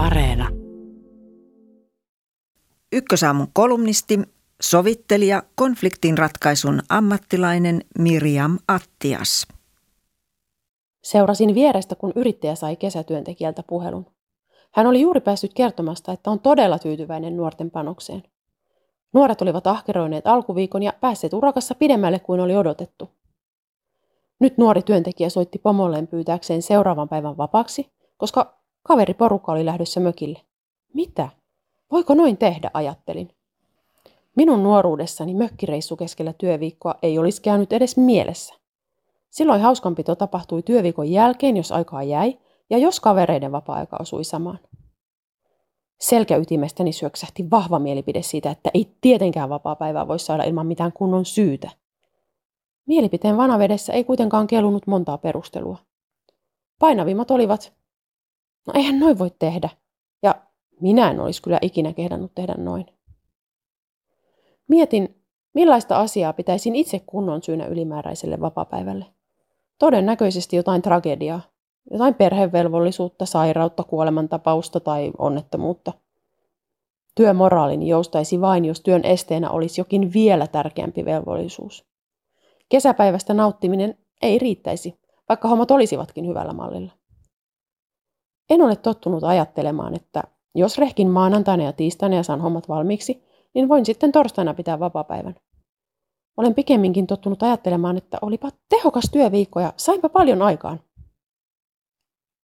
Areena. Ykkösaamun kolumnisti, sovittelija, konfliktin ratkaisun ammattilainen Miriam Attias. Seurasin vierestä, kun yrittäjä sai kesätyöntekijältä puhelun. Hän oli juuri päässyt kertomasta, että on todella tyytyväinen nuorten panokseen. Nuoret olivat ahkeroineet alkuviikon ja päässeet urakassa pidemmälle kuin oli odotettu. Nyt nuori työntekijä soitti pomolleen pyytääkseen seuraavan päivän vapaaksi, koska kaveriporukka oli lähdössä mökille. Mitä? Voiko noin tehdä, ajattelin. Minun nuoruudessani mökkireissu keskellä työviikkoa ei olisi käynyt edes mielessä. Silloin hauskanpito tapahtui työviikon jälkeen, jos aikaa jäi, ja jos kavereiden vapaa-aika osui samaan. Selkäytimestäni syöksähti vahva mielipide siitä, että ei tietenkään vapaa-päivää voi saada ilman mitään kunnon syytä. Mielipiteen vanavedessä ei kuitenkaan kelunut montaa perustelua. Painavimmat olivat, no eihän noin voi tehdä, ja minä en olisi kyllä ikinä kehdannut tehdä noin. Mietin, millaista asiaa pitäisin itse kunnon syynä ylimääräiselle vapapäivälle. Todennäköisesti jotain tragediaa, jotain perhevelvollisuutta, sairautta, kuolemantapausta tai onnettomuutta. Työmoraalini joustaisi vain, jos työn esteenä olisi jokin vielä tärkeämpi velvollisuus. Kesäpäivästä nauttiminen ei riittäisi, vaikka hommat olisivatkin hyvällä mallilla. En ole tottunut ajattelemaan, että jos rehkin maanantaina ja tiistaina ja saan hommat valmiiksi, niin voin sitten torstaina pitää vapapäivän. Olen pikemminkin tottunut ajattelemaan, että olipa tehokas työviikko ja sainpa paljon aikaan.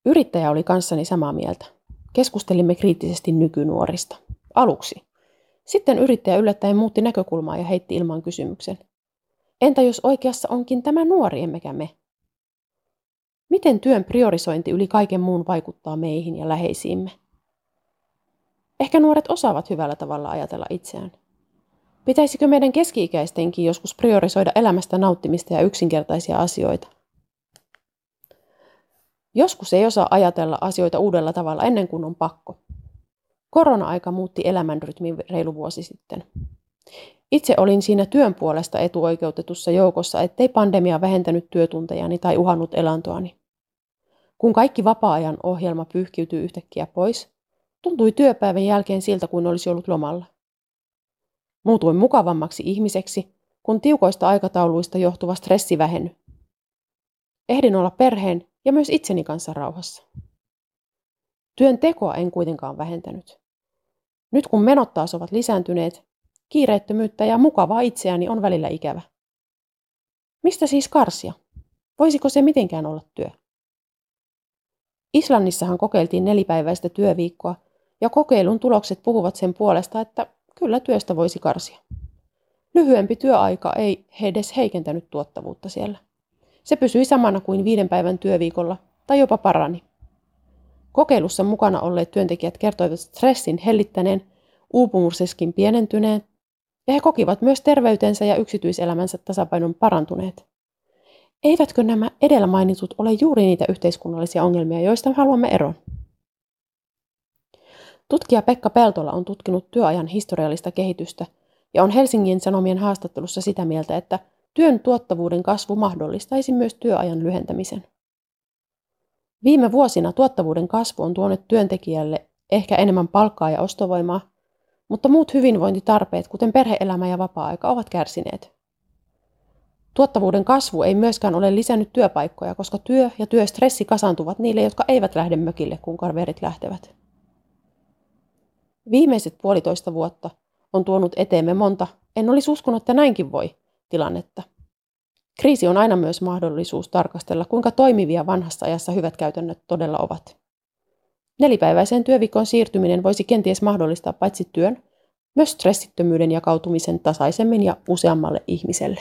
Yrittäjä oli kanssani samaa mieltä. Keskustelimme kriittisesti nykynuorista. Aluksi. Sitten yrittäjä yllättäen muutti näkökulmaa ja heitti ilman kysymyksen. Entä jos oikeassa onkin tämä nuori emmekä me? Miten työn priorisointi yli kaiken muun vaikuttaa meihin ja läheisiimme? Ehkä nuoret osaavat hyvällä tavalla ajatella itseään. Pitäisikö meidän keski-ikäistenkin joskus priorisoida elämästä nauttimista ja yksinkertaisia asioita? Joskus ei osaa ajatella asioita uudella tavalla ennen kuin on pakko. Korona-aika muutti elämänrytmin reilu vuosi sitten. Itse olin siinä työn puolesta etuoikeutetussa joukossa, ettei pandemia vähentänyt työtuntejani tai uhannut elantoani. Kun kaikki vapaa-ajan ohjelma pyyhkiytyi yhtäkkiä pois, tuntui työpäivän jälkeen siltä kuin olisi ollut lomalla. Muutuin mukavammaksi ihmiseksi, kun tiukoista aikatauluista johtuva stressi vähennyi. Ehdin olla perheen ja myös itseni kanssa rauhassa. Työn tekoa en kuitenkaan vähentänyt. Nyt kun menot taas ovat lisääntyneet, kiireettömyyttä ja mukavaa itseäni on välillä ikävä. Mistä siis karsia? Voisiko se mitenkään olla työ? Islannissahan kokeiltiin nelipäiväistä työviikkoa, ja kokeilun tulokset puhuvat sen puolesta, että kyllä työstä voisi karsia. Lyhyempi työaika ei edes heikentänyt tuottavuutta siellä. Se pysyi samana kuin viiden päivän työviikolla tai jopa parani. Kokeilussa mukana olleet työntekijät kertoivat stressin hellittäneen, uupumuseskin pienentyneen ja he kokivat myös terveytensä ja yksityiselämänsä tasapainon parantuneet. Eivätkö nämä edellä mainitut ole juuri niitä yhteiskunnallisia ongelmia, joista haluamme eroon? Tutkija Pekka Peltola on tutkinut työajan historiallista kehitystä ja on Helsingin Sanomien haastattelussa sitä mieltä, että työn tuottavuuden kasvu mahdollistaisi myös työajan lyhentämisen. Viime vuosina tuottavuuden kasvu on tuonut työntekijälle ehkä enemmän palkkaa ja ostovoimaa, mutta muut hyvinvointitarpeet, kuten perheelämä ja vapaa-aika, ovat kärsineet. Tuottavuuden kasvu ei myöskään ole lisännyt työpaikkoja, koska työ ja työstressi kasantuvat niille, jotka eivät lähde mökille, kun kaverit lähtevät. Viimeiset puolitoista vuotta on tuonut eteemme monta, en olisi uskonut, että näinkin voi, tilannetta. Kriisi on aina myös mahdollisuus tarkastella, kuinka toimivia vanhassa ajassa hyvät käytännöt todella ovat. Nelipäiväiseen työviikon siirtyminen voisi kenties mahdollistaa paitsi työn, myös stressittömyyden jakautumisen tasaisemmin ja useammalle ihmiselle.